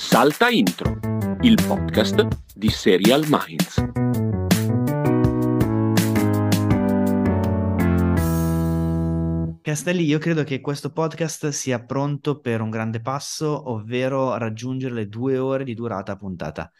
Salta Intro, il podcast di Serial Minds. Castelli, io credo che questo podcast sia pronto per un grande passo, ovvero raggiungere le due ore di durata puntata.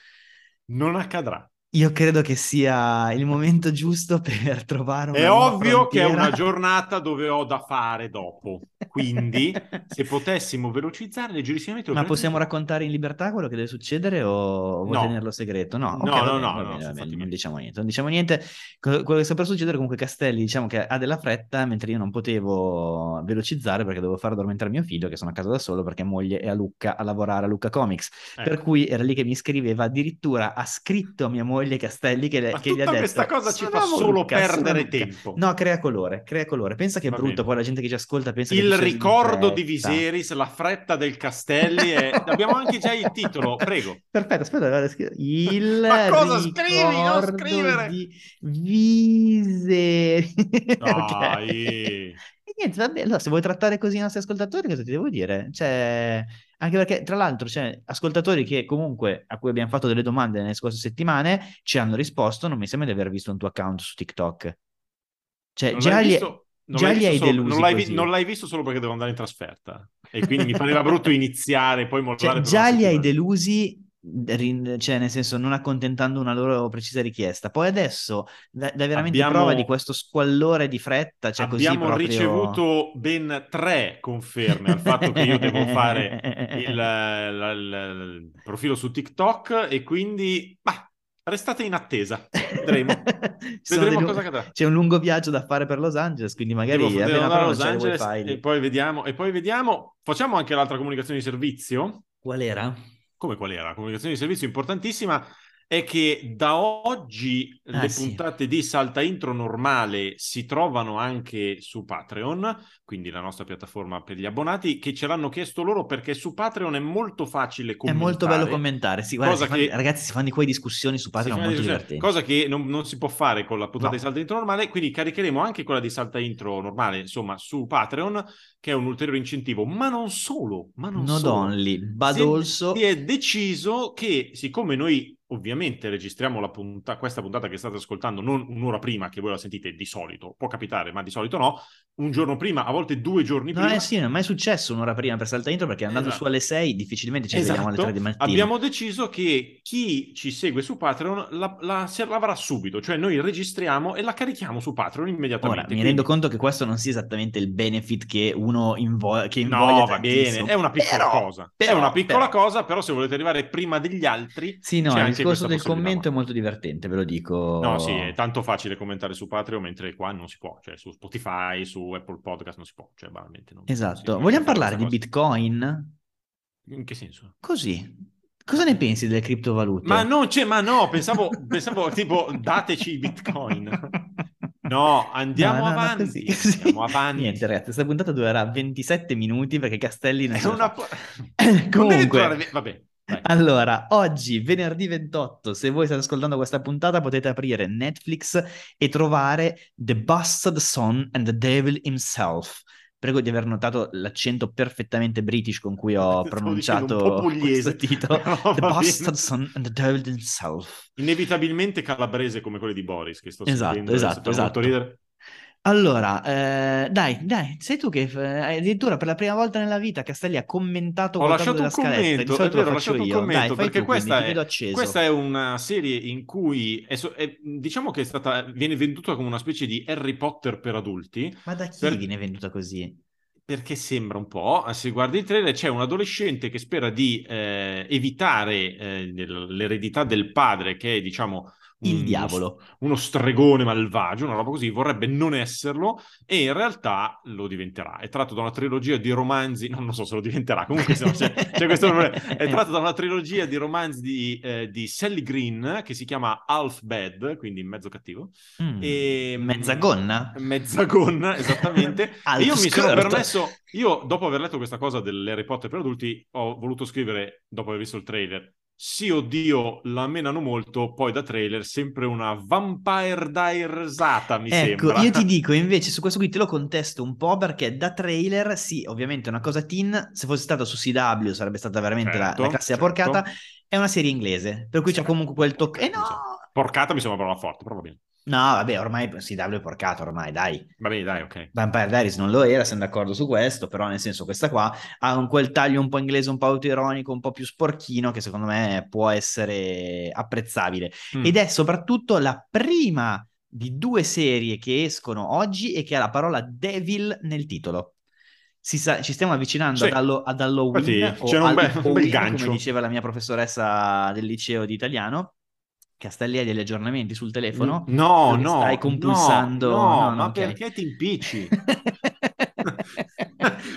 Non accadrà. Io credo che sia il momento giusto per trovare una È ovvio che è frontiera. una giornata dove ho da fare dopo. Quindi, se potessimo velocizzare leggerissimamente... Ma possiamo raccontare in libertà quello che deve succedere o vuoi No. tenerlo segreto? No, No, va no, bene, no, va no, bene, bene, non diciamo niente, non diciamo niente. Quello che sta per succedere comunque Castelli, diciamo che ha della fretta, mentre io non potevo velocizzare perché dovevo far addormentare mio figlio, che sono a casa da solo perché moglie è a Lucca a lavorare a Lucca Comics. Per Ecco. cui era lì che mi scriveva, addirittura ha scritto a mia moglie Castelli che, le- che gli ha detto questa cosa ci "Sono fa solo Lucca, perdere Lucca". tempo. No, crea colore, crea colore. Pensa che è Va brutto, bene. poi la gente che ci ascolta pensa che Il sia in ricordo di fretta. Viserys, la fretta del Castelli e abbiamo anche già il titolo, prego. Perfetto, aspetta, il Ma cosa scrivi? Non scrivere! di Vise. Ok. Dai. E niente, vabbè, allora se vuoi trattare così i nostri ascoltatori, cosa ti devo dire? Cioè, anche perché, tra l'altro, c'è ascoltatori che comunque a cui abbiamo fatto delle domande nelle scorse settimane ci hanno risposto, non mi sembra di aver visto un tuo account su TikTok. Cioè, Non già l'hai li, visto- non l'hai li visto hai solo- delusi non l'hai, non l'hai visto solo perché devo andare in trasferta. E quindi mi pareva brutto iniziare e poi mollare Cioè, già li hai delusi, cioè nel senso non accontentando una loro precisa richiesta. Poi adesso dai veramente Abbiamo- prova di questo squallore di fretta, cioè Abbiamo proprio... ricevuto ben tre conferme al fatto che io devo fare il, la- la- il profilo su TikTok e quindi bah, restate in attesa. Vedremo. Vedremo cosa accadrà. C'è un lungo viaggio da fare per Los Angeles, quindi magari Devo, devo andare a Los Angeles e poi vediamo. E poi vediamo. Facciamo anche l'altra comunicazione di servizio. Qual era? come qual era? Comunicazione di servizio importantissima è che da oggi Ah, le sì. puntate di Salta Intro normale si trovano anche su Patreon, quindi la nostra piattaforma per gli abbonati, che ce l'hanno chiesto loro perché su Patreon è molto facile È commentare. molto bello commentare. Sì, guarda, si fanno- che- ragazzi, si fanno di quelle discussioni su Patreon molto divertenti. Cosa che non, non si può fare con la puntata No. di Salta Intro normale, quindi caricheremo anche quella di Salta Intro normale, insomma, su Patreon, che è un ulteriore incentivo, ma non solo, ma non Not solo. only, but si è, also... si è deciso che, siccome noi ovviamente registriamo la punta- questa puntata che state ascoltando non un'ora prima che voi la sentite di solito, può capitare, ma di solito no, un giorno prima, a volte due giorni No, prima. eh sì, non è mai successo un'ora prima per Salta Intro perché andando Esatto. su alle 6 difficilmente ci vediamo alle 3 di mattina. abbiamo deciso che chi ci segue su Patreon la, la, l'avrà subito, cioè noi registriamo e la carichiamo su Patreon immediatamente. Ora, mi Quindi- rendo conto che questo non sia esattamente il benefit che uno invo- che No, invoglia va bene, è una piccola Però- cosa. però- è una piccola però- cosa, però se volete arrivare prima degli altri... Sì, no, anche discorso del commento è molto divertente, ve lo dico. No, sì, è tanto facile commentare su Patreon, mentre qua non si può, cioè su Spotify, su Apple Podcast non si può, cioè banalmente non Esatto. non Vogliamo parlare di cosa. Bitcoin? In che senso? Così. Cosa ne pensi delle criptovalute? Ma non c'è, ma no, pensavo, pensavo tipo dateci i Bitcoin. No, andiamo No, no, no, avanti, così, così. andiamo avanti. Niente, ragazzi, questa puntata durerà 27 minuti perché Castelli È una po- Comunque, vabbè. Allora, oggi, venerdì 28, se voi state ascoltando questa puntata, potete aprire Netflix e trovare The Bastard Son and the Devil Himself. Prego di aver notato l'accento perfettamente british con cui ho pronunciato questo titolo. The Bastard. Son and the Devil Himself. Inevitabilmente calabrese come quelli di Boris, che sto Esatto, sentendo, esatto, molto esatto. ridere. Allora, eh, dai, dai, sei tu che eh, addirittura per la prima volta nella vita Castelli ha commentato Ho qualcosa lasciato un della scaletta. Di commento, solito vero, ho lasciato un io. commento Dai, perché tu, questa quindi, è, questa è una serie in cui è è- diciamo che è stata, viene venduta come una specie di Harry Potter per adulti Ma da chi per- viene venduta così? perché sembra un po', se guardi il trailer c'è un adolescente che spera di eh, evitare eh, l'eredità del padre che è diciamo Il uno diavolo. uno stregone malvagio, una roba così, vorrebbe non esserlo e in realtà lo diventerà. È tratto da una trilogia di romanzi, non, non so se lo diventerà, comunque se no, c'è, c'è questo. È tratto da una trilogia di romanzi di, eh, di Sally Green che si chiama Half Bad, quindi mezzo cattivo. Mm, E, Mezza gonna? Mezza gonna, esattamente. E io mi sono skirt. permesso, io dopo aver letto questa cosa dell'Harry Potter per adulti, ho voluto scrivere, dopo aver visto il trailer, sì, oddio, la menano molto, poi da trailer sempre una Vampire Diarsata, mi ecco, sembra. io ti dico invece su questo qui te lo contesto un po' perché da trailer, sì, ovviamente è una cosa teen, se fosse stato su CW sarebbe stata veramente la, Certo, la classica certo. porcata, è una serie inglese, per cui c'è comunque quel tocco... Eh no! Porcata mi sembra una parola forte, però va bene. No, vabbè, ormai CW è porcato, ormai, dai. Va bene, dai, ok. Vampire Diaries non lo era, siamo d'accordo su questo, però nel senso questa qua ha un quel taglio un po' inglese, un po' autoironico, un po' più sporchino che secondo me può essere apprezzabile. Mm. Ed è soprattutto la prima di due serie che escono oggi e che ha la parola devil nel titolo. Si sa- ci stiamo avvicinando Sì. ad, Hallo- ad Halloween Infatti, c'era un bel- un bel gancio. come diceva la mia professoressa del liceo di italiano, lì agli aggiornamenti sul telefono. No, no, stai compulsando- no, no, no, ma ok. perché ti impicci?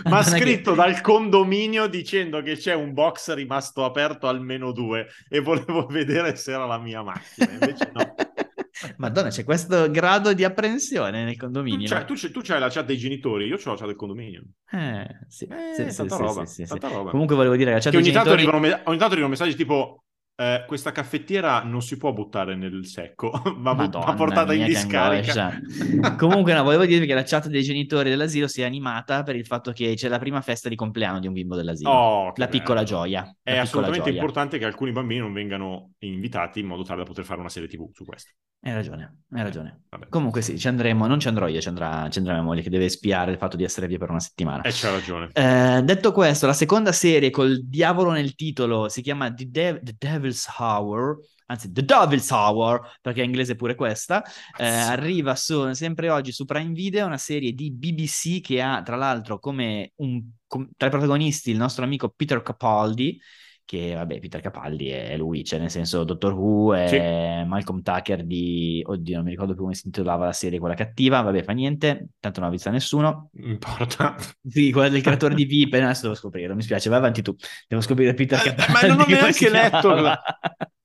Ma ha è che- scritto dal condominio dicendo che c'è un box rimasto aperto almeno due e volevo vedere se era la mia macchina, invece no. Madonna, c'è questo grado di apprensione nel condominio. Cioè, tu, c'hai- tu c'hai la chat dei genitori, io ho la chat del condominio. Eh, sì, Eh, sì, sì, roba, sì, sì, sì. Comunque volevo dire che la chat Che dei ogni tanto, genitori... arrivano, me- ogni tanto arrivano messaggi tipo eh, questa caffettiera non si può buttare nel secco, va, Madonna va portata in discarica. Comunque, no, volevo dirvi che la chat dei genitori dell'asilo si è animata per il fatto che c'è la prima festa di compleanno di un bimbo dell'asilo. Oh, la piccola bello. gioia. È piccola assolutamente gioia. importante che alcuni bambini non vengano invitati in modo tale da poter fare una serie TV su questo. Hai ragione, hai ragione. Vabbè. Comunque sì, ci andremo, non ci andrò io, ci andrà, ci andrà mia moglie che deve spiare il fatto di essere via per una settimana. E c'ha ragione. Eh, detto questo, la seconda serie col diavolo nel titolo si chiama The, Dev- The Devil's Hour, anzi The Devil's Hour, perché è inglese pure questa, eh, arriva su- sempre oggi su Prime Video, una serie di BBC che ha tra l'altro come un, com- tra i protagonisti il nostro amico Peter Capaldi, che vabbè Peter Capaldi è lui, cioè nel senso Doctor Who è Malcolm Tucker di, oddio non mi ricordo più come si intitolava la serie, quella cattiva, vabbè fa niente, tanto non ha visto nessuno. Importa. Sì, quella del creatore di VIP, adesso devo scoprire, mi spiace, vai avanti tu. Devo scoprire Peter Eh, Capaldi. ma non ho neanche letto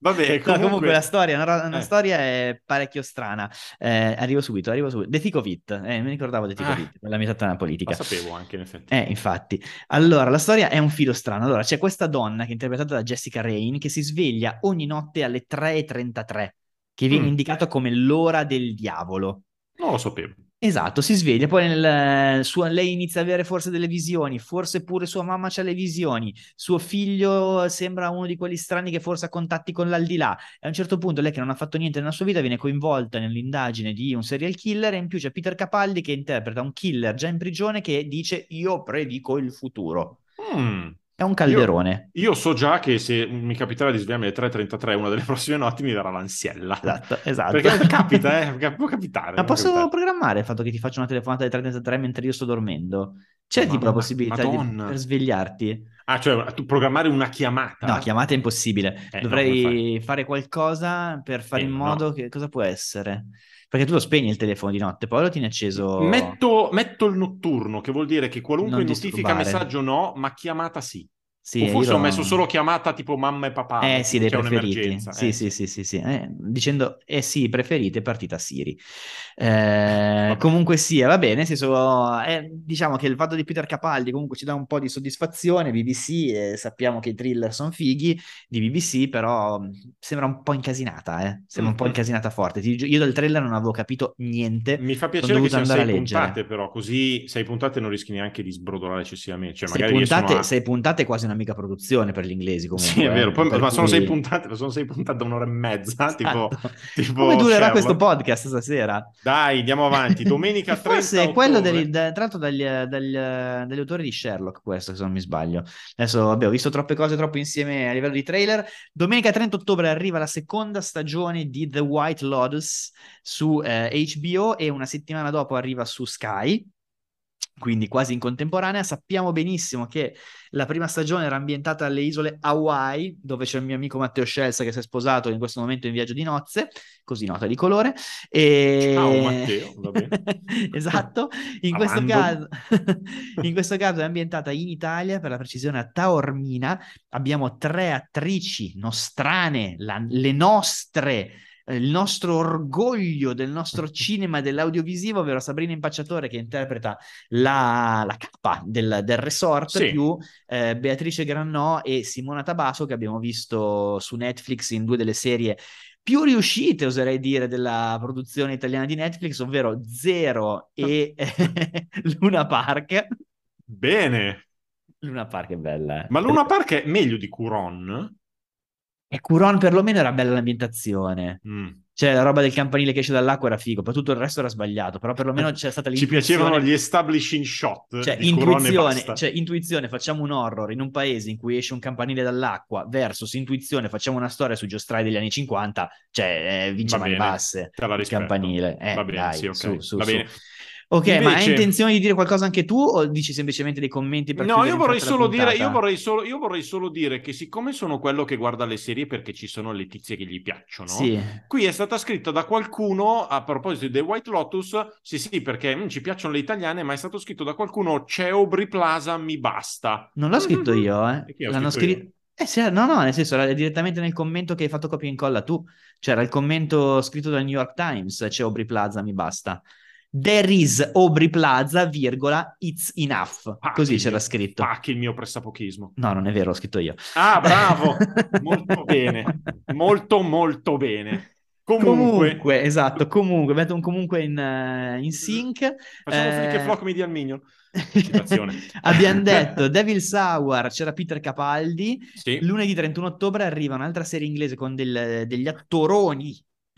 chiama. cosa- Vabbè, No, comunque... comunque la storia, una, una Eh. storia è parecchio strana. Eh, arrivo subito, arrivo subito. The Thick of It, eh, mi ricordavo Thick of Ah. La mia tana politica. La sapevo anche, in effetti. Eh, infatti. Allora, la storia è un filo strano. Allora, c'è questa donna che è interpretata da Jessica Rain che si sveglia ogni notte alle 3.33, che viene Mm. indicato come l'ora del diavolo. Non lo sapevo. Esatto, si sveglia, poi nel, sua- lei inizia a avere forse delle visioni, forse pure sua mamma ha le visioni, suo figlio sembra uno di quelli strani che forse ha contatti con l'aldilà. E a un certo punto lei che non ha fatto niente nella sua vita viene coinvolta nell'indagine di un serial killer e in più c'è Peter Capaldi che interpreta un killer già in prigione che dice io predico il futuro. Mm. È un calderone. Io so già che se mi capiterà di svegliarmi alle 3.33 una delle prossime notti mi verrà l'ansiella. Esatto, esatto. Perché capita, eh? Può capitare. Ma posso capitare. programmare il fatto che ti faccia una telefonata alle 33 mentre io sto dormendo? C'è Ma- tipo la possibilità di, Madonna. per svegliarti? Ah, cioè, tu programmare una chiamata? No, chiamata è impossibile. Eh, no, Dovrei come fare qualcosa per fare Eh, in no. modo che cosa può essere? Perché tu lo spegni il telefono di notte, poi lo tieni acceso. Metto, metto il notturno, che vuol dire che qualunque notifica disturbare. messaggio no, ma chiamata sì. Sì, forse ho messo solo chiamata tipo mamma e papà. Eh sì, dei preferiti. un'emergenza. Sì, Eh, sì, sì, sì, sì. Eh, dicendo eh sì, preferite, partita Siri. Eh, comunque sia, va bene, senso, eh, diciamo che il fatto di Peter Capaldi comunque ci dà un po' di soddisfazione, BBC, e sappiamo che i thriller sono fighi di BBC, però mh, sembra un po' incasinata, eh. Sembra un po' Mhm. incasinata forte. Io del trailer non avevo capito niente. Mi fa piacere che siano sei puntate, però, così sei puntate non rischi neanche di sbrodolare eccessivamente. Cioè, sei, puntate, a- sei puntate quasi una mica produzione per gli inglesi comunque. Sì, è vero, eh, poi- per ma sono sei cui- puntate, sono sei puntate un'ora e mezza, tipo, Esatto. tipo Come durerà Sherlock. questo podcast stasera? Dai, andiamo avanti. Domenica Che Forse 30 è quello da- tratto dagli, dagli, dagli autori di Sherlock, questo se non mi sbaglio. Adesso vabbè, ho visto troppe cose troppo insieme a livello di trailer. Domenica 30 ottobre arriva la seconda stagione di The White Lotus su eh, HBO e una settimana dopo arriva su Sky. Quindi quasi in contemporanea. Sappiamo benissimo che la prima stagione era ambientata alle isole Hawaii, dove c'è il mio amico Matteo Scelsa che si è sposato in questo momento in viaggio di nozze, così nota di colore. E... Ciao, Matteo, va bene. esatto. In questo, caso, in questo caso è ambientata in Italia, per la precisione a Taormina. Abbiamo tre attrici nostrane, la- le nostre il nostro orgoglio del nostro cinema, dell'audiovisivo, ovvero Sabrina Impacciatore che interpreta la, la capa del, del resort, Sì. più eh, Beatrice Grannò e Simona Tabaso che abbiamo visto su Netflix in due delle serie più riuscite, oserei dire, della produzione italiana di Netflix, ovvero Zero e Luna Park. Bene. Luna Park è bella. eh. Ma Luna Park è meglio di Curon? E Curon perlomeno era bella l'ambientazione. Mm. Cioè, la roba del campanile che esce dall'acqua era figo, poi tutto il resto era sbagliato, però perlomeno c'è stata Eh, Ci l'intuizione. piacevano gli establishing shot Cioè, intuizione, cioè, intuizione, facciamo un horror in un paese in cui esce un campanile dall'acqua, versus intuizione, facciamo una storia sui giostrai degli anni 50, cioè, eh, vince mani basse te la il rispetto. campanile. Eh, Va bene, dai, sì, ok. su, su, Va su. bene. Ok, ma hai Invece- intenzione di dire qualcosa anche tu o dici semplicemente dei commenti per No, io vorrei, dire, io, vorrei solo, io vorrei solo dire che siccome sono quello che guarda le serie perché ci sono le tizie che gli piacciono, Sì. qui è stata scritta da qualcuno a proposito dei White Lotus, sì sì perché mm, ci piacciono le italiane, ma è stato scritto da qualcuno c'è Aubrey Plaza, mi basta. Non l'ho scritto io, eh. L'hanno scritto scritto... Eh sì, no, no, nel senso, era direttamente nel commento che hai fatto copia e incolla tu. C'era il commento scritto dal New York Times, c'è Aubrey Plaza, mi basta. There is Aubrey Plaza, virgola, it's enough. Ah, Così c'era scritto. Ah, che il mio pressapochismo. No, non è vero, l'ho scritto io. Ah, bravo! molto bene. Molto, molto bene. Comunque, Comunque, esatto, comunque, metto un comunque in, eh, in sync. facciamo Eh, Flick e Flock Medial Minion. Abbiamo detto Devil Sour, c'era Peter Capaldi. Sì. Lunedì 31 ottobre arriva un'altra serie inglese con del- degli attoroni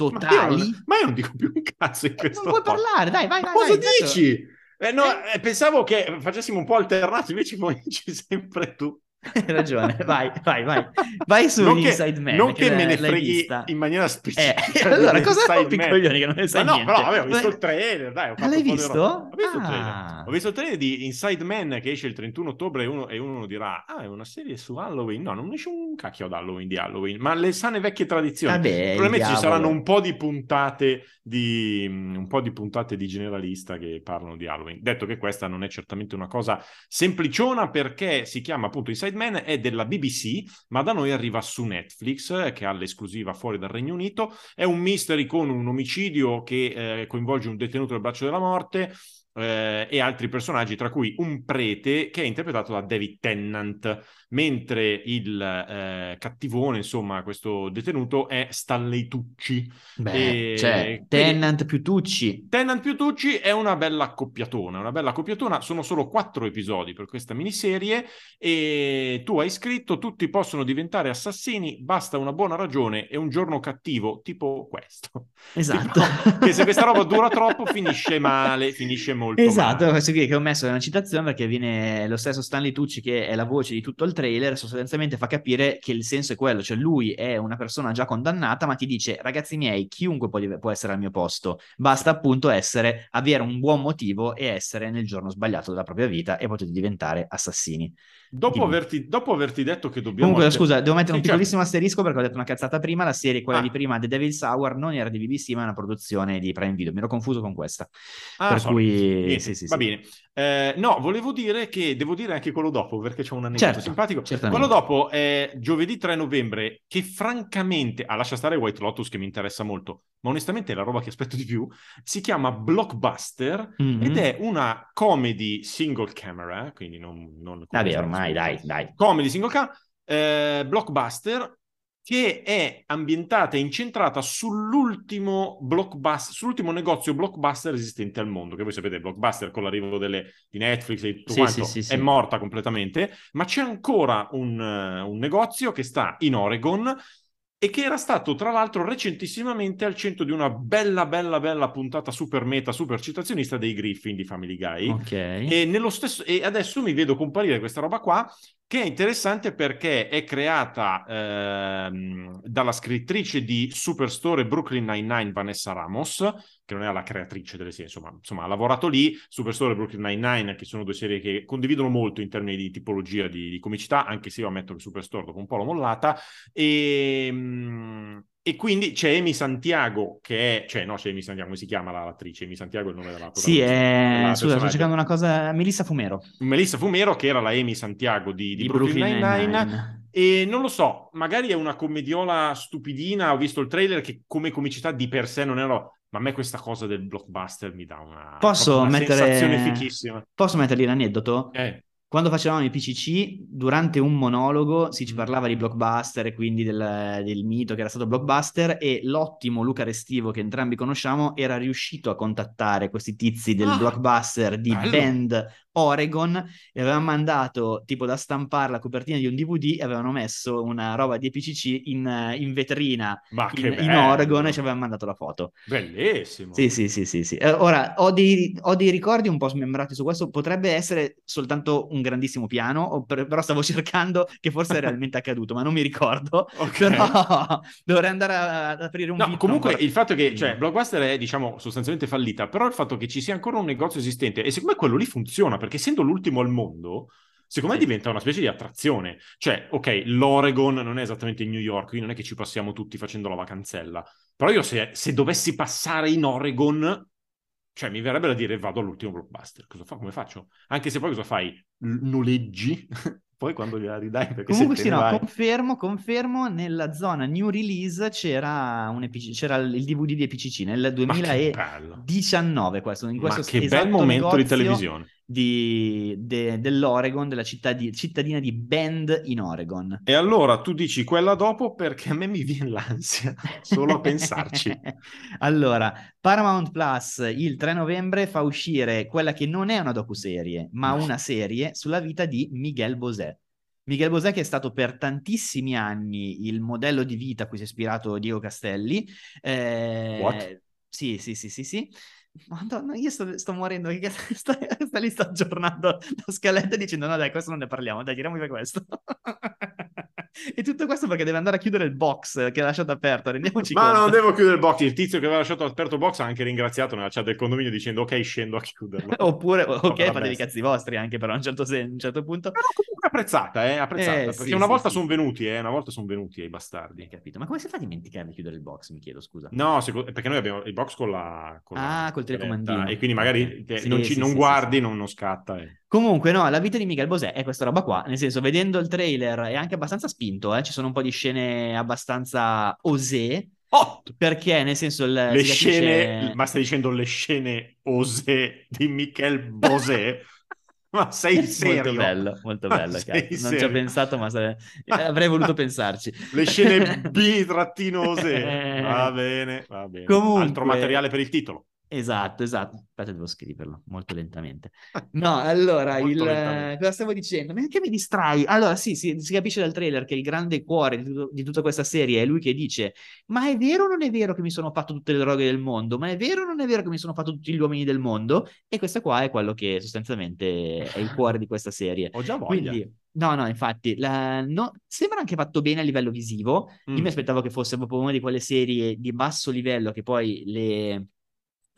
Ma io, totali. non, ma io non dico più un cazzo in questo Non vuoi podcast. parlare? Dai, vai, vai. cosa vai, dici? Eh, no, eh, pensavo che facessimo un po' alternato, invece poi dici sempre tu. Hai ragione, vai, vai, vai. Vai su non che, Inside Man. non che l'hai- me ne freghi vista. in maniera Eh, specifica. allora di cosa rompi i coglioni che non ne sai Ma no, niente? però vabbè, ho visto il trailer, dai, Ah, l'hai visto? Ho visto il Ah. trailer. Ho visto il trailer di Inside Man che esce il 31 ottobre e uno, e uno dirà, ah, è una serie su Halloween. No, non esce un cacchio ad Halloween di Halloween, ma le sane vecchie tradizioni. Vabbè, il Probabilmente ci saranno un po' di puntate di un po' di puntate di generalista che parlano di Halloween. Detto che questa non è certamente una cosa sempliciona perché si chiama appunto Inside Man, è della BBC, ma da noi arriva su Netflix, eh, che ha l'esclusiva fuori dal Regno Unito. È un mystery con un omicidio che eh, coinvolge un detenuto del braccio della morte. eh, e altri personaggi, tra cui un prete che è interpretato da David Tennant, mentre il eh, cattivone, insomma, questo detenuto è Stanley Tucci. Beh, E cioè, Tennant più Tucci. Tennant più Tucci è una bella accoppiatona, una bella accoppiatona, sono solo quattro episodi per questa miniserie e tu hai scritto tutti possono diventare assassini, basta una buona ragione e un giorno cattivo tipo questo. Esatto. Tipo, che se questa roba dura troppo finisce male, finisce molto Esatto, male. questo qui che ho messo è una citazione perché viene lo stesso Stanley Tucci che è la voce di tutto il trailer, sostanzialmente fa capire che il senso è quello, cioè lui è una persona già condannata ma ti dice ragazzi miei chiunque può, può essere al mio posto, basta appunto essere, avere un buon motivo e essere nel giorno sbagliato della propria vita e potete diventare assassini. Dopo averti, dopo averti detto che dobbiamo... Comunque, scusa, devo mettere un certo. piccolissimo asterisco perché ho detto una cazzata prima. La serie, quella Ah. di prima, The Devil's Hour, non era di BBC, ma è una produzione di Prime Video. Mi ero confuso con questa. Ah, per sorry. cui, Niente, sì, sì, va sì. bene. Eh, no, volevo dire che devo dire anche quello dopo perché c'è un aneddoto Certo, simpatico. certamente. Quello dopo è giovedì 3 novembre, che francamente, ah, lascia stare White Lotus che mi interessa molto, ma onestamente è la roba che aspetto di più. Si chiama Blockbuster Mhm. ed è una comedy single camera, quindi non. non Vabbè, ormai, dai, dai. Comedy single camera, eh, blockbuster che è ambientata e incentrata sull'ultimo blockbuster, sull'ultimo negozio blockbuster esistente al mondo, che voi sapete, blockbuster con l'arrivo delle, di Netflix e tutto Sì, quanto sì, sì, è morta completamente, ma c'è ancora un, un negozio che sta in Oregon e che era stato tra l'altro recentissimamente al centro di una bella, bella, bella puntata super meta, super citazionista dei Griffin di Family Guy. Ok. E, nello stesso, e adesso mi vedo comparire questa roba qua, che è interessante perché è creata ehm, dalla scrittrice di Superstore Brooklyn Nine-Nine, Vanessa Ramos, che non è la creatrice delle serie, insomma, insomma ha lavorato lì, Superstore e Brooklyn Nine-Nine, che sono due serie che condividono molto in termini di tipologia di, di comicità, anche se io ammetto che Superstore dopo un po' l'ho mollata, e... mm, e quindi c'è Amy Santiago, che è, cioè no, c'è Amy Santiago, come si chiama la- l'attrice? Amy Santiago è il nome della Sì, è... della scusa, sto cercando una cosa. Melissa Fumero Melissa Fumero, che era la Amy Santiago di, di di Brooklyn Nine-Nine. E non lo so, magari è una commediola stupidina, ho visto il trailer che come comicità di per sé non ero... Ma a me questa cosa del blockbuster mi dà una, Posso una mettere... sensazione fichissima. Posso metterli l'aneddoto? Eh. Quando facevamo i PCC, durante un monologo si ci Mm. parlava di blockbuster e quindi del, del mito che era stato blockbuster e l'ottimo Luca Restivo, che entrambi conosciamo, era riuscito a contattare questi tizi del Ah, blockbuster di bello. Bend Oregon e avevano mandato tipo da stampare la copertina di un DVD e avevano messo una roba di PCC in, in vetrina in, in. Oregon e ci avevano mandato la foto. Bellissimo. Sì, sì, sì, sì, sì. Eh, ora, ho dei, ho dei ricordi un po' smembrati su questo, potrebbe essere soltanto un grandissimo piano, però stavo cercando che forse è realmente accaduto, ma non mi ricordo. Ok. Però dovrei andare ad aprire un No, comunque il fatto che, cioè, Blockbuster è, diciamo, sostanzialmente fallita, però il fatto che ci sia ancora un negozio esistente, e secondo me quello lì funziona, perché essendo l'ultimo al mondo, secondo me diventa una specie di attrazione. Cioè, ok, l'Oregon non è esattamente New York, quindi non è che ci passiamo tutti facendo la vacanzella, però io se, se dovessi passare in Oregon, cioè, mi verrebbe da dire vado all'ultimo Blockbuster. Cosa fa? Come faccio? Anche se poi cosa fai? L- noleggi? poi quando gliela ridai, perché Comunque sì, no, vai... confermo, confermo, nella zona new release c'era, un EPC c'era il DVD di EPCC nel Ma che 2019, bello! questo, in Ma questo che esatto bel momento di televisione. Di- de- dell'Oregon, della città di- cittadina di Bend in Oregon. E allora tu dici quella dopo perché a me mi viene l'ansia solo a pensarci. allora, Paramount Plus il 3 novembre fa uscire quella che non è una docuserie, ma No. una serie sulla vita di Miguel Bosé. Miguel Bosé che è stato per tantissimi anni il modello di vita a cui si è ispirato Diego Castelli. Eh, What? Sì, sì, sì, sì, sì. Madonna, io sto, sto morendo, che sta, sta lì sto aggiornando la scaletta dicendo no dai, questo non ne parliamo, dai, tiriamo via questo. e tutto questo perché deve andare a chiudere il box che ha lasciato aperto, rendiamoci Ma conto. non devo chiudere il box. Il tizio che aveva lasciato aperto il box ha anche ringraziato nella chat del condominio dicendo ok, scendo a chiuderlo. Oppure, ok, fatevi i cazzi vostri anche però a un certo, sen- un certo punto. Però comunque apprezzata, eh, apprezzata. Eh, perché sì, una sì, volta sì, sono venuti, eh, una volta sono venuti ai bastardi. Hai capito? Ma come si fa a dimenticare di chiudere il box, mi chiedo, scusa. No, seco- perché noi abbiamo il box con la... con la Ah, col telecomandino. E quindi magari non, ci- non guardi. Non, non scatta. eh. Comunque, no, la vita di Miguel Bosé è questa roba qua, nel senso, vedendo il trailer è anche abbastanza spinto, eh? Ci sono un po' di scene abbastanza osè, Oh! perché nel senso il, Le si capisce- scene, ma stai dicendo le scene osè di Michel Bosé? ma sei serio? Molto bello, molto bello. Non ci ho pensato, ma se- avrei voluto pensarci. Le scene B trattino osè. Va bene, va bene. Comunque- Altro materiale per il titolo. Esatto, esatto. Aspetta, devo scriverlo molto lentamente. No, allora, il, lentamente. cosa stavo dicendo? Ma che mi distrai? Allora, sì, sì, si capisce dal trailer che il grande cuore di, tutto- di tutta questa serie è lui che dice: Ma è vero o non è vero che mi sono fatto tutte le droghe del mondo? Ma è vero o non è vero che mi sono fatto tutti gli uomini del mondo? E questo qua è quello che sostanzialmente è il cuore di questa serie. Ho già voglia. Quindi, no, no, infatti, la- no- sembra anche fatto bene a livello visivo. Io Mm. mi aspettavo che fosse proprio una di quelle serie di basso livello che poi le,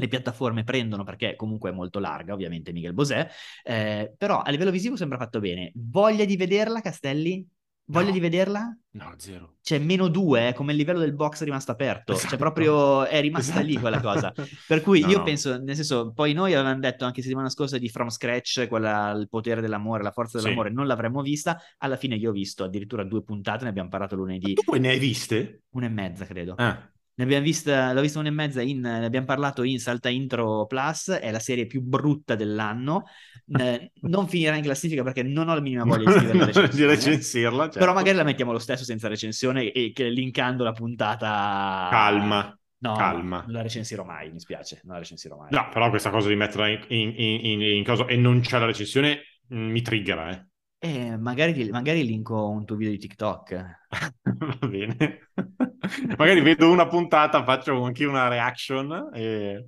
le piattaforme prendono perché comunque è molto larga, ovviamente, Miguel Bosé. eh, però a livello visivo sembra fatto bene. Voglia di vederla, Castelli? Voglia No. di vederla? No, zero. C'è meno due, è come il livello del box è rimasto aperto. Cioè, Esatto. proprio è rimasta lì Esatto. quella cosa. Per cui No, io no. penso, nel senso, poi noi avevamo detto anche settimana scorsa di From Scratch, quella, il potere dell'amore, la forza Sì. dell'amore, non l'avremmo vista. Alla fine io ho visto addirittura due puntate, ne abbiamo parlato lunedì, Tu poi ne hai viste? una e mezza credo. Ah. Ne abbiamo vista, l'ho vista una e mezza, in, ne abbiamo parlato in Salta Intro Plus, è la serie più brutta dell'anno. Eh, non finirà in classifica perché non ho la minima voglia di di recensirla, certo. Però magari la mettiamo lo stesso senza recensione e che linkando la puntata... Calma. No, calma. no, non la recensirò mai, mi spiace, non la recensirò mai. No, però questa cosa di metterla in, in, in, in cosa e non c'è la recensione mm, mi triggera, eh. Eh, magari, magari linko un tuo video di TikTok. Va bene. Magari vedo una puntata, faccio anche una reaction e...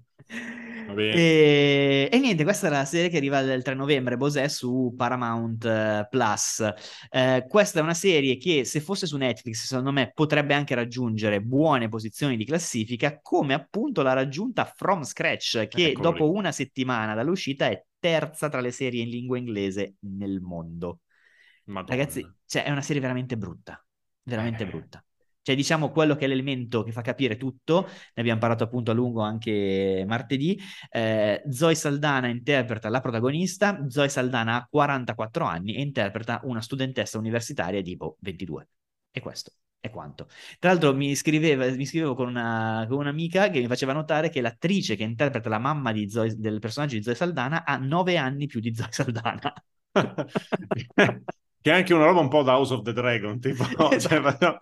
E... e niente, questa è la serie che arriva il 3 novembre, Bosè, su Paramount eh, Plus. Eh, questa è una serie che, se fosse su Netflix, secondo me potrebbe anche raggiungere buone posizioni di classifica, come appunto l'ha raggiunta From Scratch, che Eccolo dopo una settimana dall'uscita è terza tra le serie in lingua inglese nel mondo. Madonna. Ragazzi, cioè, è una serie veramente brutta, veramente Eh. brutta. Cioè, diciamo quello che è l'elemento che fa capire tutto, ne abbiamo parlato appunto a lungo anche martedì. Eh, Zoe Saldana interpreta la protagonista, Zoe Saldana ha 44 anni e interpreta una studentessa universitaria tipo 22. E questo è quanto. Tra l'altro mi, scriveva, mi scrivevo con, una, con, un'amica che mi faceva notare che l'attrice che interpreta la mamma Zoe, del personaggio di Zoe Saldana ha 9 anni più di Zoe Saldana. che è anche una roba un po' da House of the Dragon, tipo, esatto. cioè,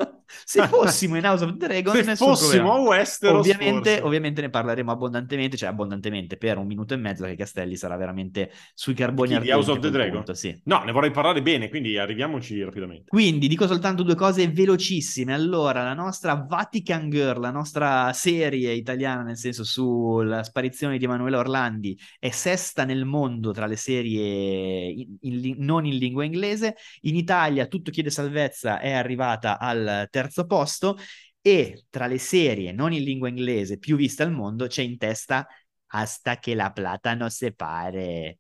se fossimo in House of the Dragon, se fossimo a Westeros, ovviamente, ovviamente, ne parleremo abbondantemente, cioè abbondantemente per un minuto e mezzo, che Castelli sarà veramente sui carboni di House of the Dragon. Punto, sì. No, ne vorrei parlare bene, quindi arriviamoci rapidamente. Quindi dico soltanto due cose velocissime. Allora, la nostra Vatican Girl, la nostra serie italiana, nel senso sulla sparizione di Emanuele Orlandi, è sesta nel mondo tra le serie in, in, non in lingua inglese in Italia Tutto chiede salvezza è arrivata al terzo posto e tra le serie non in lingua inglese più viste al mondo c'è in testa Hasta che la plata non separe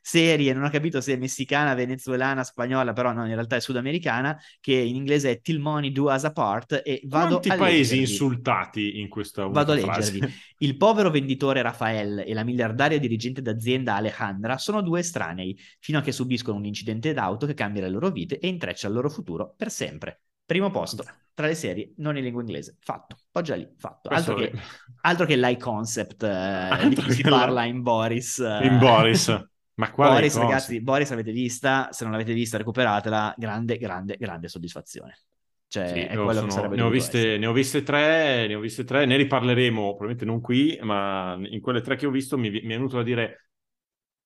serie, non ho capito se è messicana, venezuelana, spagnola, però no, in realtà è sudamericana, che in inglese è Till Money Do Us Apart e vado Quanti a paesi leggervi. insultati in questa Vado a leggervi. Frase. Il povero venditore Rafael e la miliardaria dirigente d'azienda Alejandra sono due estranei, fino a che subiscono un incidente d'auto che cambia le loro vite e intreccia il loro futuro per sempre. Primo posto tra le serie non in lingua inglese. Fatto. Ho già lì, fatto. Altro che, altro che l'high concept eh, di cui si parla in Boris. Eh. In Boris. Ma quale Boris, cosa? ragazzi, Boris l'avete vista, se non l'avete vista recuperatela, grande, grande, grande soddisfazione. Cioè, sì, è quello sono, che sarebbe ne ho, viste, ne ho, viste, tre, ne ho viste tre, ne riparleremo, probabilmente non qui, ma in quelle tre che ho visto mi, mi è venuto da dire,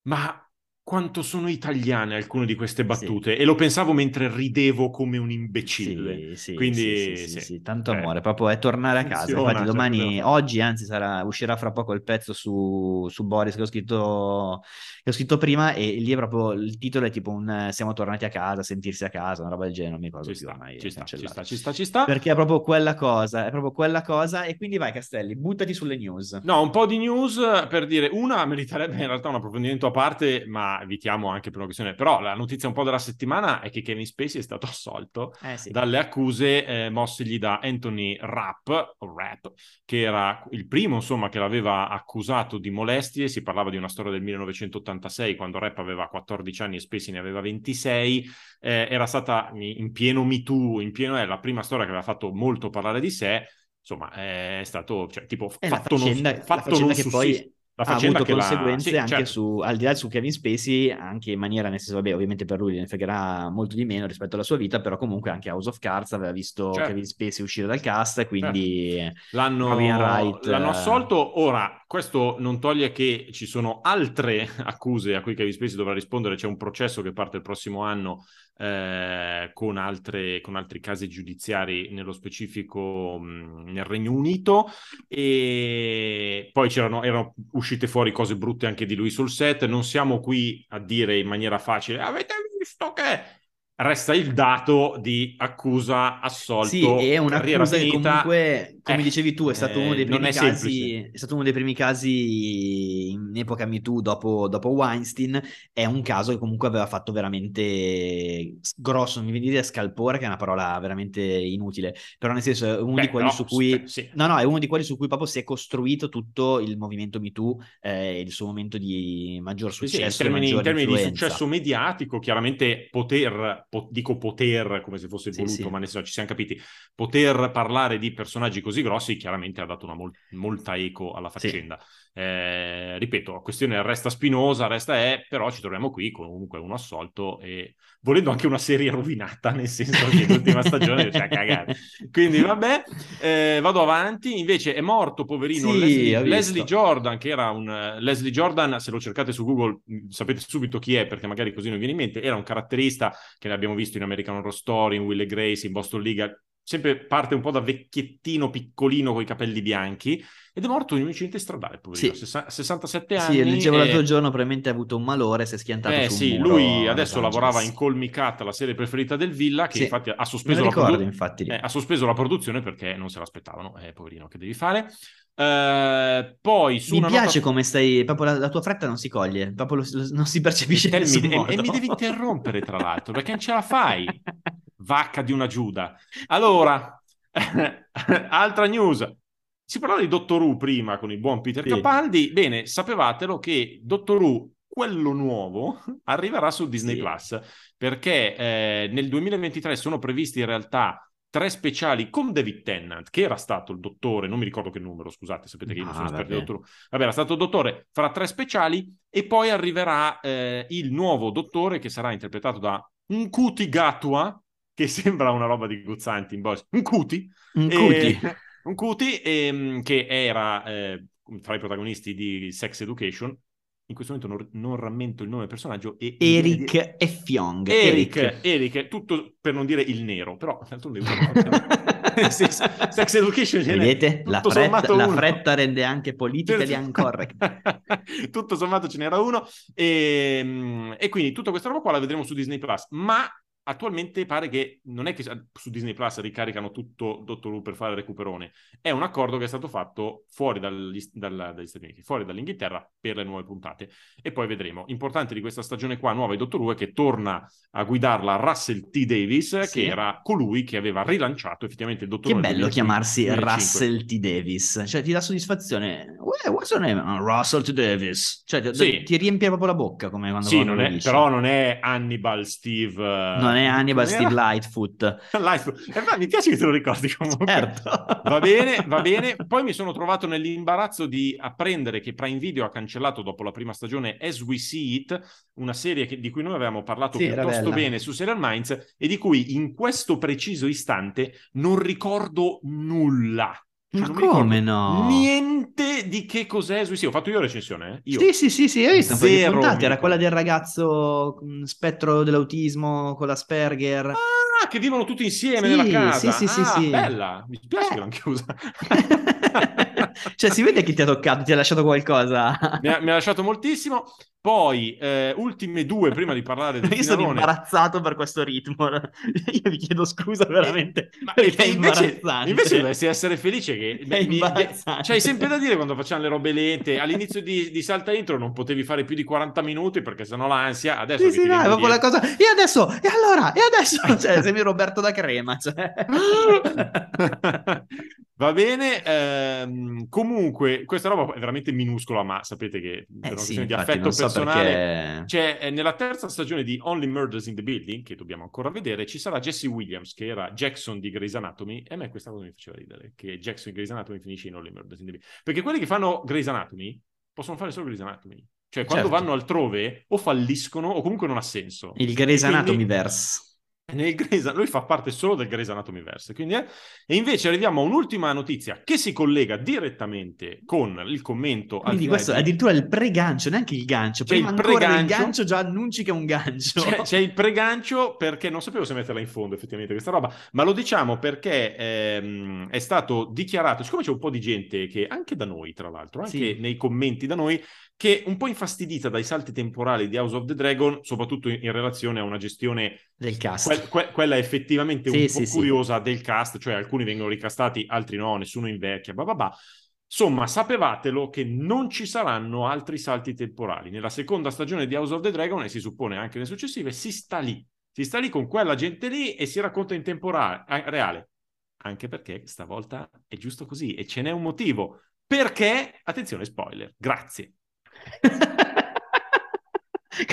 ma quanto sono italiane alcune di queste battute sì. e lo pensavo mentre ridevo come un imbecille. Sì, sì, Quindi sì, sì tanto eh. amore, proprio è tornare a casa. Infatti cioè, domani, certo. oggi anzi sarà, uscirà fra poco il pezzo su, su Boris che ho, scritto, che ho scritto prima e lì è proprio il titolo è tipo un siamo tornati a casa, sentirsi a casa, una roba del genere, non mi ricordo ci più sta, ormai. Ci sta, ci sta, ci sta, ci sta. Perché è proprio quella cosa, è proprio quella cosa e quindi vai Castelli, buttati sulle news. No, un po' di news per dire, una meriterebbe in realtà un approfondimento a parte, ma evitiamo anche per una questione. Però la notizia un po' della settimana è che Kevin Spacey è stato assolto eh sì. dalle accuse eh, mossegli da Anthony Rapp, Rapp, che era il primo, insomma, che l'aveva accusato di molestie. Si parlava di una storia del 1986, quando Rapp aveva 14 anni e Spacey ne aveva 26. Eh, era stata in pieno Me Too, in pieno è la prima storia che aveva fatto molto parlare di sé. Insomma, è stato cioè, tipo fatto, faccenda, non, fatto non che poi la ha avuto conseguenze la... sì, anche certo. su, al di là su Kevin Spacey, anche in maniera, nel senso, vabbè, ovviamente per lui ne fregherà molto di meno rispetto alla sua vita, però comunque anche House of Cards aveva visto certo. Kevin Spacey uscire dal cast, quindi certo. l'hanno, l'hanno assolto. Ora, questo non toglie che ci sono altre accuse a cui Kevin Spacey dovrà rispondere, c'è un processo che parte il prossimo anno eh, con, altre, con, altri casi giudiziari, nello specifico mh, nel Regno Unito. E poi c'erano, erano uscite fuori cose brutte anche di lui sul set. Non siamo qui a dire in maniera facile: avete visto che resta il dato di accusa, assolto, sì, è un'accusa che comunque, come eh, dicevi tu, è stato, uno dei primi casi, è stato uno dei primi casi in epoca MeToo dopo, dopo Weinstein, è un caso che comunque aveva fatto veramente grosso, non mi viene di dire scalpore, che è una parola veramente inutile, però nel senso è uno Beh, di quelli no, su cui... Sì. No, no, è uno di quelli su cui proprio si è costruito tutto il movimento MeToo eh, il suo momento di maggior successo. Sì, in termini, in termini di successo mediatico, chiaramente poter po- dico poter come se fosse voluto, sì, sì. ma nel senso ci siamo capiti, poter parlare di personaggi così grossi chiaramente ha dato una mol- molta eco alla faccenda. Sì. Eh, ripeto, la questione resta spinosa, resta è, però ci troviamo qui con comunque un assolto e volendo anche una serie rovinata, nel senso che l'ultima stagione c'è a cagare. Quindi vabbè, eh, vado avanti, invece è morto, poverino, sì, Leslie, Leslie, Jordan, che era un... Leslie Jordan, se lo cercate su Google sapete subito chi è, perché magari così non viene in mente, era un caratterista che ne abbiamo visto in American Horror Story, in Will e Grace, in Boston League, sempre parte un po' da vecchiettino piccolino con i capelli bianchi ed è morto in un incidente stradale, poverino, sì. 67 anni. Sì, leggevo e... l'altro giorno, probabilmente ha avuto un malore, si è schiantato eh, sì, muro, lui adesso lavorava in Call Me la serie preferita del Villa, che sì. infatti ha sospeso, ricordo, produ- infatti, eh, ha sospeso la produzione perché non se l'aspettavano, eh, poverino, che devi fare? Uh, poi su mi piace nota... come stai proprio la, la, tua fretta non si coglie proprio lo, lo, non si percepisce e, mi, e, e mi devi interrompere tra l'altro perché non ce la fai vacca di una Giuda allora Altra news. Si parlava di Dottor Who prima con il buon Peter Sì. Capaldi. Bene, sapevatelo che Dottor Who, quello nuovo, arriverà su Disney Sì. Plus perché eh, nel 2023 sono previsti in realtà tre speciali con David Tennant, che era stato il dottore, non mi ricordo che numero, scusate, sapete che io non sono Ah, esperto di vabbè. Dottor Who. Vabbè, era stato dottore, farà tre speciali e poi arriverà eh, il nuovo dottore che sarà interpretato da Nkuti Gatwa, che sembra una roba di Guzzanti in. Nkuti, Un e- cuti. un cuti ehm, che era eh, fra i protagonisti di Sex Education. In questo momento non, non rammento il nome del personaggio. E Eric e Fiong. Eric, Eric, tutto per non dire il nero, però d'altronde Sì, Sex Education Vedete? La fretta, la fretta rende anche politically incorrect. tutto sommato ce n'era uno e, e quindi tutta questa roba qua la vedremo su Disney Plus ma attualmente pare che non è che su Disney Plus ricaricano tutto Dottor Who per fare il recuperone è un accordo che è stato fatto fuori dagli, dalla- dagli Stati Uniti fuori dall'Inghilterra per le nuove puntate e poi vedremo importante di questa stagione qua nuova di Dottor Who è che torna a guidarla Russell T. Davis Sì. che era colui che aveva rilanciato effettivamente il Dottor Che Who nel bello 2005, chiamarsi 2005. Russell T. Davis, cioè ti dà soddisfazione. What's your name? Ah, Russell T. Davis. Cioè ti, Sì. ti riempie proprio la bocca come quando Sì, non è- però non è Hannibal Steve. eh, Non è Hannibal non era- Steve Lightfoot. Lightfoot. Eh, mi piace che te lo ricordi comunque. Certo. Va bene, va bene. Poi mi sono trovato nell'imbarazzo di apprendere che Prime Video ha cancellato dopo la prima stagione As We See It, una serie che- di cui noi avevamo parlato Sì, piuttosto bene su Serial Minds e di cui in questo preciso istante non ricordo nulla. Cioè, Ma come no? Niente di che cos'è See It. Ho fatto io la recensione, eh? Io. Sì, sì, sì, sì, ho visto Zero puntate. Era quella del ragazzo spettro dell'autismo con l'Asperger. Ah, che vivono tutti insieme Sì, nella casa. sì, sì, sì, ah, sì. bella. Mi spiace Eh. che l'hanno chiusa. cioè, si vede che ti ha toccato, ti ha lasciato qualcosa. mi, ha, mi ha lasciato moltissimo. Poi, eh, ultime due prima di parlare del Io sono imbarazzato per questo ritmo. Io vi chiedo scusa veramente. Ma perché è invece, invece dovresti essere felice che È mi- c'hai sempre da dire quando facciamo le robe lente. All'inizio di, di Salta Intro non potevi fare più di 40 minuti perché sennò l'ansia. Adesso Sì, sì, no, proprio la cosa. E adesso? E allora? E adesso? Cioè, sembri Roberto da Crema. Cioè. Va bene, ehm, comunque questa roba è veramente minuscola, ma sapete che per Eh una sì, questione di affetto so personale perché... C'è eh, nella terza stagione di Only Murders in the Building, che dobbiamo ancora vedere, ci sarà Jesse Williams, che era Jackson di Grey's Anatomy, e a me questa cosa mi faceva ridere, che Jackson di Grey's Anatomy finisce in Only Murders in the Building. Perché quelli che fanno Grey's Anatomy possono fare solo Grey's Anatomy. Cioè, quando Certo. vanno altrove o falliscono o comunque non ha senso. Il Grey's Anatomy verse. Nel Grey's, lui fa parte solo del Grey's Anatomy Verse. Quindi, eh, E invece arriviamo a un'ultima notizia che si collega direttamente con il commento Quindi questo è di- addirittura il pre-gancio, neanche il gancio. C'è Prima il pre-gancio. gancio già annunci che è un gancio. C'è, c'è il pregancio perché non sapevo se metterla in fondo effettivamente questa roba, ma lo diciamo perché ehm, è stato dichiarato, siccome c'è un po' di gente che anche da noi, tra l'altro, anche Sì. nei commenti da noi, che è un po' infastidita dai salti temporali di House of the Dragon, soprattutto in, in relazione a una gestione, Del cast. que- que- quella effettivamente Sì, un sì, po' sì. curiosa del cast, cioè alcuni vengono ricastati, altri no, nessuno invecchia, bah bah bah. Insomma, sapevatelo che non ci saranno altri salti temporali. Nella seconda stagione di House of the Dragon, e si suppone anche nelle successive, si sta lì. Si sta lì con quella gente lì e si racconta in tempo reale. Anche perché stavolta è giusto così e ce n'è un motivo. Perché, attenzione, spoiler, grazie.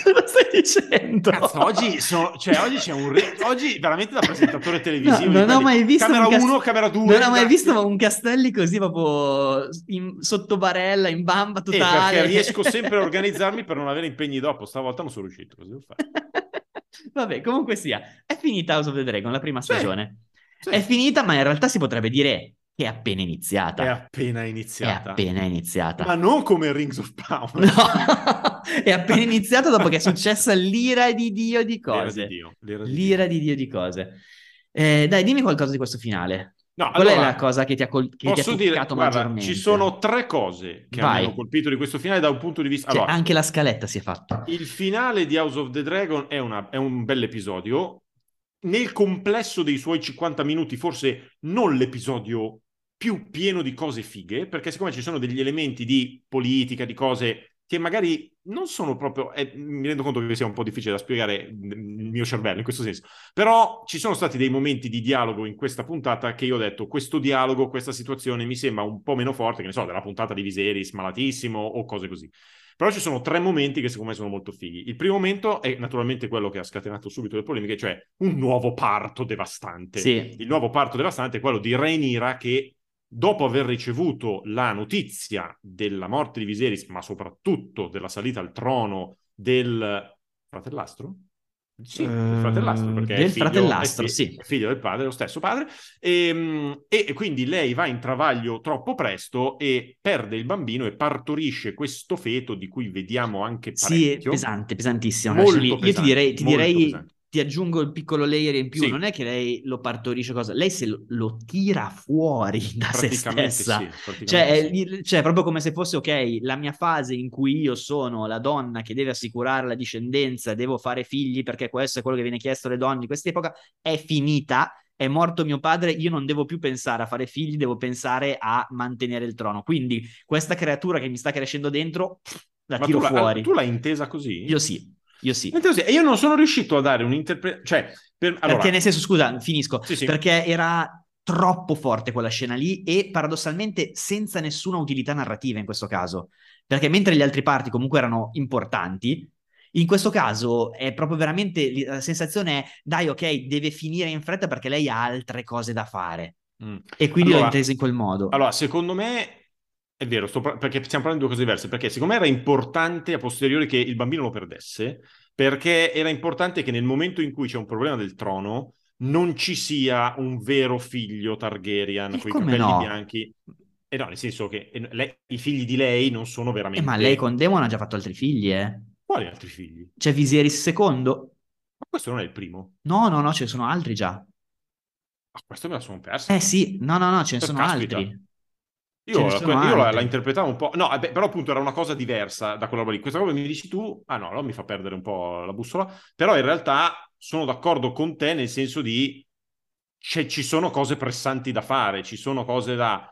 Cosa stai dicendo? Cazzo, oggi, sono- cioè, oggi c'è un... re- oggi veramente da presentatore televisivo. No, non ho mai visto Camera un cas- 1, camera 2. Non ho mai visto un Castelli così proprio in- sotto barella, in bamba Eh, totale. perché riesco sempre a organizzarmi per non avere impegni dopo. Stavolta non sono riuscito. Cosa devo fare? Vabbè, comunque sia, è finita House of the Dragon, la prima Sì, stagione. sì. È finita, ma in realtà si potrebbe dire che è appena iniziata. È appena È iniziata. appena iniziata. Ma non come Rings of Power. No, è appena iniziata dopo che è successa l'ira di Dio di cose. di Dio. L'era di L'ira Dio. di Dio di cose. Eh, dai, dimmi qualcosa di questo finale. No, Qual è allora, la cosa che ti ha, col- che ti ha Posso dire, guarda, ci sono tre cose che Vai. hanno colpito di questo finale da un punto di vista... Cioè, Allora, anche la scaletta si è fatta. il finale di House of the Dragon è, una- è un bel episodio. Nel complesso dei suoi 50 minuti, forse non l'episodio più pieno di cose fighe, perché siccome ci sono degli elementi di politica, di cose che magari non sono proprio, eh, mi rendo conto che sia un po' difficile da spiegare il mio cervello in questo senso, però ci sono stati dei momenti di dialogo in questa puntata che io ho detto questo dialogo, questa situazione mi sembra un po' meno forte, che ne so, della puntata di Viserys malatissimo o cose così. Però ci sono tre momenti che secondo me sono molto fighi. Il primo momento è naturalmente quello che ha scatenato subito le polemiche, cioè un nuovo parto devastante. Sì. Il nuovo parto devastante è quello di Rhaenyra che dopo aver ricevuto la notizia della morte di Viserys, ma soprattutto della salita al trono del fratellastro? Sì, del fratellastro, perché del è figlio, fratellastro, è fi- sì. è figlio del padre, lo stesso padre, Ehm, e, e quindi lei va in travaglio troppo presto e perde il bambino e partorisce questo feto di cui vediamo anche Sì, è parecchio. pesante, pesantissimo. Molto. Io ti direi, ti, direi. Ti aggiungo il piccolo layer in più. Sì. Non è che lei lo partorisce cosa, lei se lo, lo tira fuori da se stessa. sì, Cioè, sì. cioè, proprio come se fosse, ok, la mia fase in cui io sono la donna che deve assicurare la discendenza, devo fare figli perché questo è quello che viene chiesto alle donne di quest'epoca, è finita. È morto mio padre, io non devo più pensare a fare figli, devo pensare a mantenere il trono. Quindi questa creatura che mi sta crescendo dentro, la Ma tiro tu, la- fuori. tu l'hai intesa così? Io sì, io sì. E io non sono riuscito a dare un'interpretazione. Cioè, per... allora, Perché nel senso, scusa, finisco, Sì, sì. perché era troppo forte quella scena lì e paradossalmente senza nessuna utilità narrativa in questo caso. Perché mentre gli altri parti comunque erano importanti, in questo caso è proprio veramente la sensazione è dai, ok, deve finire in fretta perché lei ha altre cose da fare. Mm. E quindi l'ho Allora- intesa in quel modo. Allora, secondo me è vero, sto par- perché stiamo parlando di due cose diverse. Perché secondo me era importante a posteriori che il bambino lo perdesse, perché era importante che nel momento in cui c'è un problema del trono non ci sia un vero figlio Targaryen con i capelli no? bianchi. E no, nel senso che eh, lei- i figli di lei non sono Eh, veramente... ma lei con Demon ha già fatto altri figli, eh. Quali altri figli? C'è Viserys secondo? Ma questo non è il primo. No, no, no, ce ne sono altri già. Ah, questo me la sono persa. Eh sì, no, no, no, ce ne Eh, sono caspita. altri. Io, la, io la, la interpretavo un po'. No, eh beh, però appunto era una cosa diversa da quella roba lì. Questa cosa mi dici tu, ah no, allora mi fa perdere un po' la bussola. Però in realtà sono d'accordo con te nel senso di c'è- ci sono cose pressanti da fare, ci sono cose da.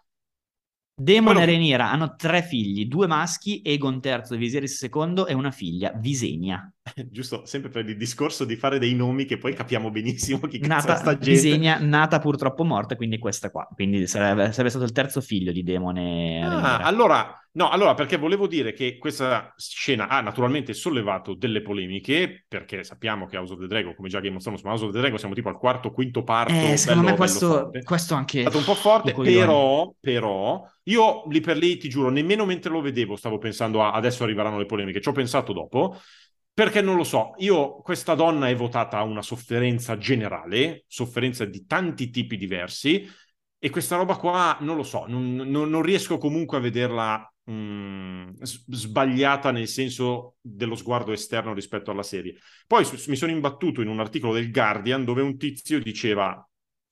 Demon Quello e Rhaenyra hanno tre figli, due maschi, Egon III, Viserys II e una figlia, Visenya. Giusto, sempre per il discorso di fare dei nomi che poi capiamo benissimo chi cazzo è Nata, sta gente. Visenya, nata purtroppo morta, quindi questa qua. Quindi sarebbe, sarebbe stato il terzo figlio di Demon e Ah, allora, no, allora perché volevo dire che questa scena ha naturalmente sollevato delle polemiche, perché sappiamo che House of the Dragon, come già Game of Thrones, ma House of the Dragon siamo tipo al quarto, quinto parto, Eh, secondo bello- me questo, questo anche... È stato un po' forte, però, però io lì per lì ti giuro, nemmeno mentre lo vedevo stavo pensando a adesso arriveranno le polemiche, ci ho pensato dopo, perché non lo so, io questa donna è votata a una sofferenza generale, sofferenza di tanti tipi diversi, e questa roba qua non lo so, non, non- non riesco comunque a vederla mm, s- sbagliata nel senso dello sguardo esterno rispetto alla serie. Poi s- mi sono imbattuto in un articolo del Guardian dove un tizio diceva,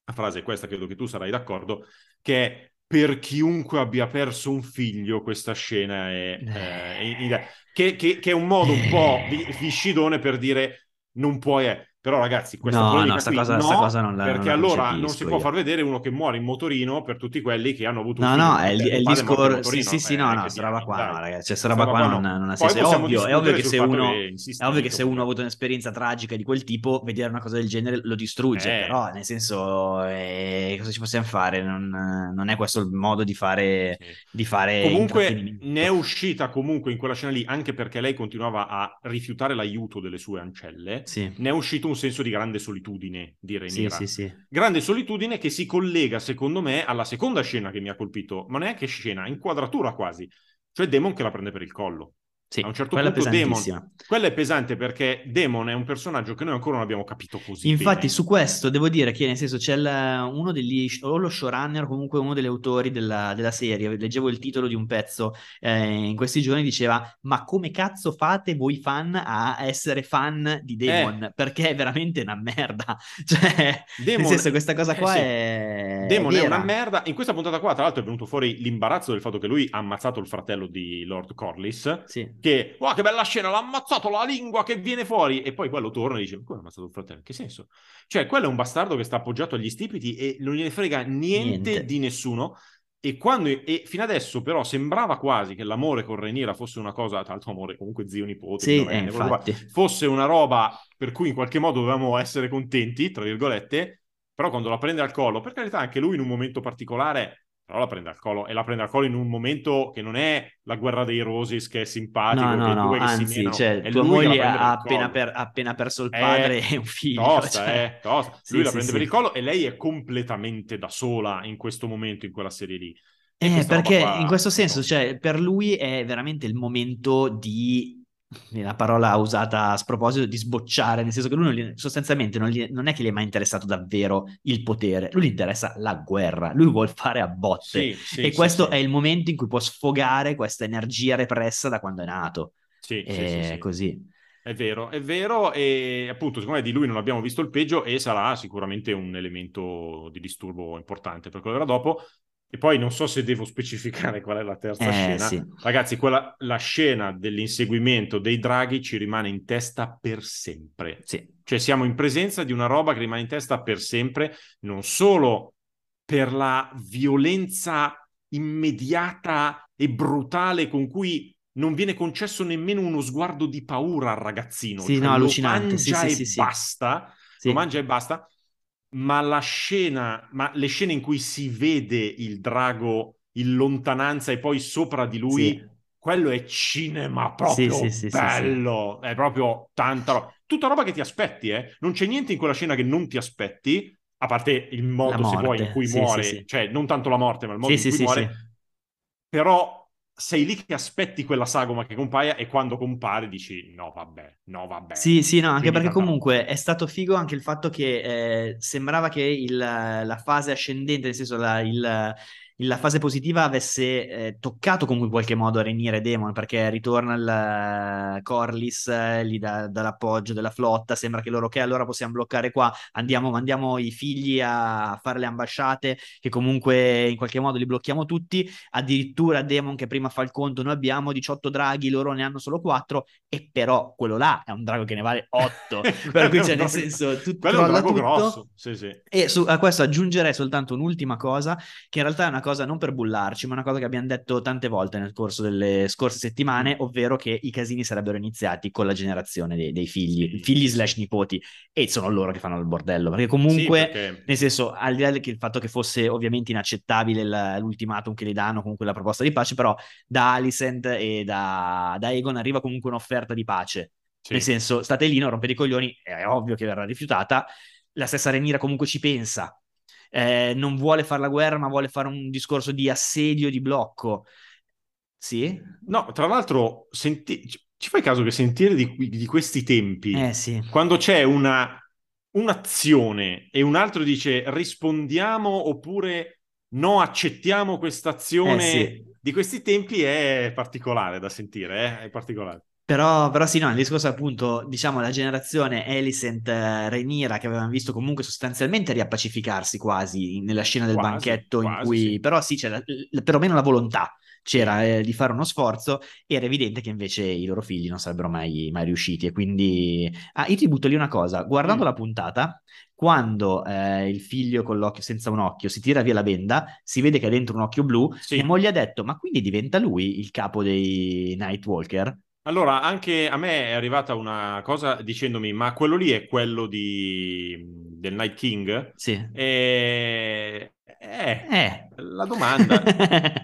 la frase è questa, credo che tu sarai d'accordo, che per chiunque abbia perso un figlio questa scena è, eh, è- è- che, che- che è un modo un po' vi- viscidone per dire non puoi... Però ragazzi, questa No, no, sta qui cosa- no, sta cosa non la- perché non allora non si può io. far vedere uno che muore in motorino per tutti quelli che hanno avuto un No, no, è il, il discorso. Sì, sì, sì, eh, no, no, sta roba diamine, qua, no, ragazzi, cioè, sta roba qua non, non ha senso. È ovvio, è ovvio che se uno, è ovvio che se uno ha avuto un'esperienza tragica di quel tipo, vedere una cosa del genere lo distrugge, Eh. però nel senso, eh, cosa ci possiamo fare? Non, non è questo il modo di fare, di fare Comunque ne è uscita comunque in quella scena lì, anche perché lei continuava a rifiutare l'aiuto delle sue ancelle, ne è uscito un senso di grande solitudine di sì, Rhaenyra. sì, sì. Grande solitudine che si collega, secondo me, alla seconda scena che mi ha colpito, ma neanche scena, inquadratura quasi, cioè Demon che la prende per il collo. Sì, A un certo punto Demon, quella è pesante perché Demon è un personaggio che noi ancora non abbiamo capito così Infatti, bene. su questo devo dire che, nel senso, c'è il- uno degli, o lo showrunner, comunque uno degli autori della, della serie. Leggevo il titolo di un pezzo eh, in questi giorni, diceva: Ma come cazzo fate voi fan a essere fan di Demon? Perché è veramente una merda. Cioè, nel Demon- senso, questa cosa eh, qua sì. è. Demon è, vera. una merda. In questa puntata qua, tra l'altro, è venuto fuori l'imbarazzo del fatto che lui ha ammazzato il fratello di Lord Corlys. Sì. Che, wow, che bella scena, l'ha ammazzato la lingua che viene fuori. E poi quello torna e dice: Ma come ha ammazzato il fratello? Che senso? Cioè, quello è un bastardo che sta appoggiato agli stipiti e non gliene frega niente, Niente. di nessuno. E, quando, e fino adesso però sembrava quasi che l'amore con Rhaenyra fosse una cosa, tra l'altro amore comunque zio nipote, Sì, eh, qua, fosse una roba per cui in qualche modo dovevamo essere contenti, tra virgolette, però quando la prende al collo, per carità anche lui in un momento particolare, però la prende al collo e la prende al collo in un momento che non è la guerra dei Roses che è simpatico, No, no, no, due che si anzi, menano, cioè, è tua la moglie ha appena, per- appena perso il Eh, padre e un figlio. Tosta, cioè. eh, tosta. Sì, Lui la sì, prende sì. per il collo e lei è completamente da sola in questo momento, in quella serie lì. Eh, perché qua- in questo senso, cioè, per lui è veramente il momento di, la parola usata a sproposito, di sbocciare, nel senso che lui non gli- sostanzialmente non, gli- non è che gli è mai interessato davvero il potere, lui gli interessa la guerra, lui vuole fare a botte. Sì, sì, e sì, questo è il momento in cui può sfogare questa energia repressa da quando è nato. Sì, È sì, sì. così. È vero, è vero, e appunto, secondo me di lui non abbiamo visto il peggio e sarà sicuramente un elemento di disturbo importante per quello che verrà dopo. E poi non so se devo specificare qual è la terza Eh, scena. sì. Ragazzi, quella, la scena dell'inseguimento dei draghi ci rimane in testa per sempre. Sì. Cioè siamo in presenza di una roba che rimane in testa per sempre, non solo per la violenza immediata e brutale con cui non viene concesso nemmeno uno sguardo di paura al ragazzino. Sì, Cioè, no, lo allucinante. Sì, mangia sì, e basta, lo mangia e basta. Ma la scena, ma le scene in cui si vede il drago in lontananza e poi sopra di lui, Sì. quello è cinema proprio Sì, sì, sì, sì, bello, è proprio tanta roba. Tutta roba che ti aspetti, eh. Non c'è niente in quella scena che non ti aspetti, a parte il modo, se vuoi, in cui sì, muore, sì, sì. cioè non tanto la morte, ma il modo Sì, in sì, cui sì, muore. sì. Però sei lì che aspetti quella sagoma che compaia e quando compare dici no, vabbè, no, vabbè. Sì, sì, no, anche perché comunque è stato figo anche il fatto che eh, sembrava che il- la fase ascendente, nel senso la, il- la fase positiva avesse eh, toccato comunque in qualche modo Rhaenyra e Daemon, perché ritorna il eh, Corlys, eh, gli dà, dà l'appoggio della flotta, sembra che loro, ok, allora possiamo bloccare qua, andiamo, mandiamo i figli a fare le ambasciate, che comunque in qualche modo li blocchiamo tutti, addirittura Daemon che prima fa il conto, noi abbiamo 18 draghi, loro ne hanno solo 4, e però quello là è un drago che ne vale 8, per cui cioè nel senso tu Quello è un crolla drago tutto. grosso, sì, sì. E su, a questo aggiungerei soltanto un'ultima cosa, che in realtà è una cosa non per bullarci, ma una cosa che abbiamo detto tante volte nel corso delle scorse settimane, ovvero che i casini sarebbero iniziati con la generazione dei, dei figli, Sì, figli sì. slash nipoti, e sono loro che fanno il bordello, perché Sì, comunque... perché- Nel senso, al di là del fatto che fosse ovviamente inaccettabile il- l'ultimatum che gli danno, comunque la proposta di pace, però da Alicent e da, da Egon arriva comunque un'offerta di pace. sì. Nel senso, state lì, non rompete i coglioni, è ovvio che verrà rifiutata. La stessa Renira comunque ci pensa. Eh, non vuole fare la guerra, ma vuole fare un discorso di assedio, di blocco. Sì? No, tra l'altro, senti- ci fai caso che sentire di, di questi tempi, Eh sì. quando c'è una, un'azione e un altro dice rispondiamo oppure no, accettiamo questa azione Eh sì. di questi tempi, è particolare da sentire, eh? è particolare. Però, però sì, no, il discorso appunto, diciamo, la generazione Alicent, eh, Rhaenyra, che avevamo visto comunque sostanzialmente riappacificarsi quasi nella scena del Quasi, banchetto in quasi, cui, sì. però sì, c'era perlomeno la volontà c'era eh, di fare uno sforzo, era evidente che invece i loro figli non sarebbero mai, mai riusciti e quindi... Ah, io ti butto lì una cosa, guardando Mm. la puntata, quando eh, il figlio con l'occhio senza un occhio si tira via la benda, si vede che ha dentro un occhio blu, Sì. mia moglie ha detto, ma quindi diventa lui il capo dei Nightwalker? Allora, anche a me è arrivata una cosa dicendomi, ma quello lì è quello di, del Night King? Sì. E... Eh, Eh. la domanda.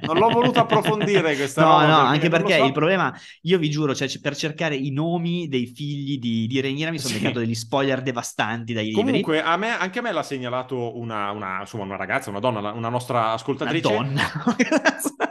Non l'ho voluto approfondire questa no, roba, No, anche perché so. il problema, io vi giuro, cioè, per cercare i nomi dei figli di, di Rhaenyra mi sono Sì. beccato degli spoiler devastanti dai libri. Comunque, a me, anche a me l'ha segnalato una, una, insomma, una ragazza, una donna, una nostra Una ascoltatrice. donna.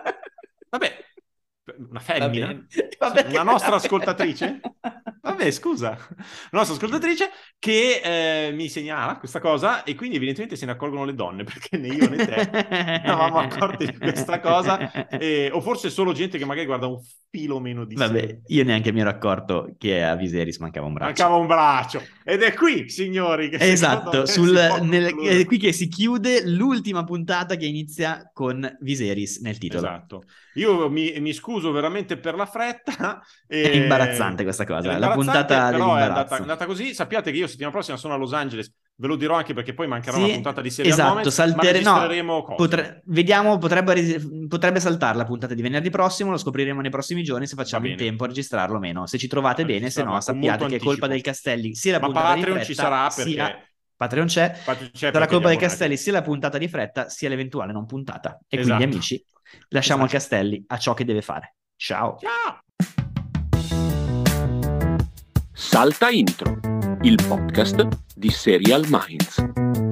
Una femmina. Una nostra ascoltatrice? Vabbè, scusa. Una nostra ascoltatrice che eh, mi segnala questa cosa e quindi evidentemente se ne accorgono le donne perché né io né te ne avevamo accorti di questa cosa e- o forse solo gente che magari guarda un filo meno di Vabbè, serie. io neanche mi ero accorto che a Viserys mancava un braccio. Mancava un braccio ed è qui, signori, che Esatto, sul, nel- è qui che si chiude l'ultima puntata che inizia con Viserys nel titolo. Esatto. Io mi, mi scuso veramente per la fretta. e- È imbarazzante questa cosa, la puntata però è andata, è andata così. Sappiate che io settimana prossima sono a Los Angeles, ve lo dirò anche perché poi mancherà Sì, una puntata di Serial esatto, Moments, saltere- no. Potre- vediamo, potrebbe, potrebbe saltare la puntata di venerdì prossimo, lo scopriremo nei prossimi giorni se facciamo in tempo a registrarlo o meno. Se ci trovate bene, se no sappiate che è colpa del Castelli sia la Ma puntata Patreon di ci fretta, sarà sia... perché... Patreon c'è, Infatti c'è perché colpa abbonati- Castelli sia la puntata di fretta sia l'eventuale non puntata. E Esatto. quindi amici, lasciamo Esatto. il Castelli a ciò che deve fare. Ciao! Ciao! Salta Intro, il podcast di Serial Minds.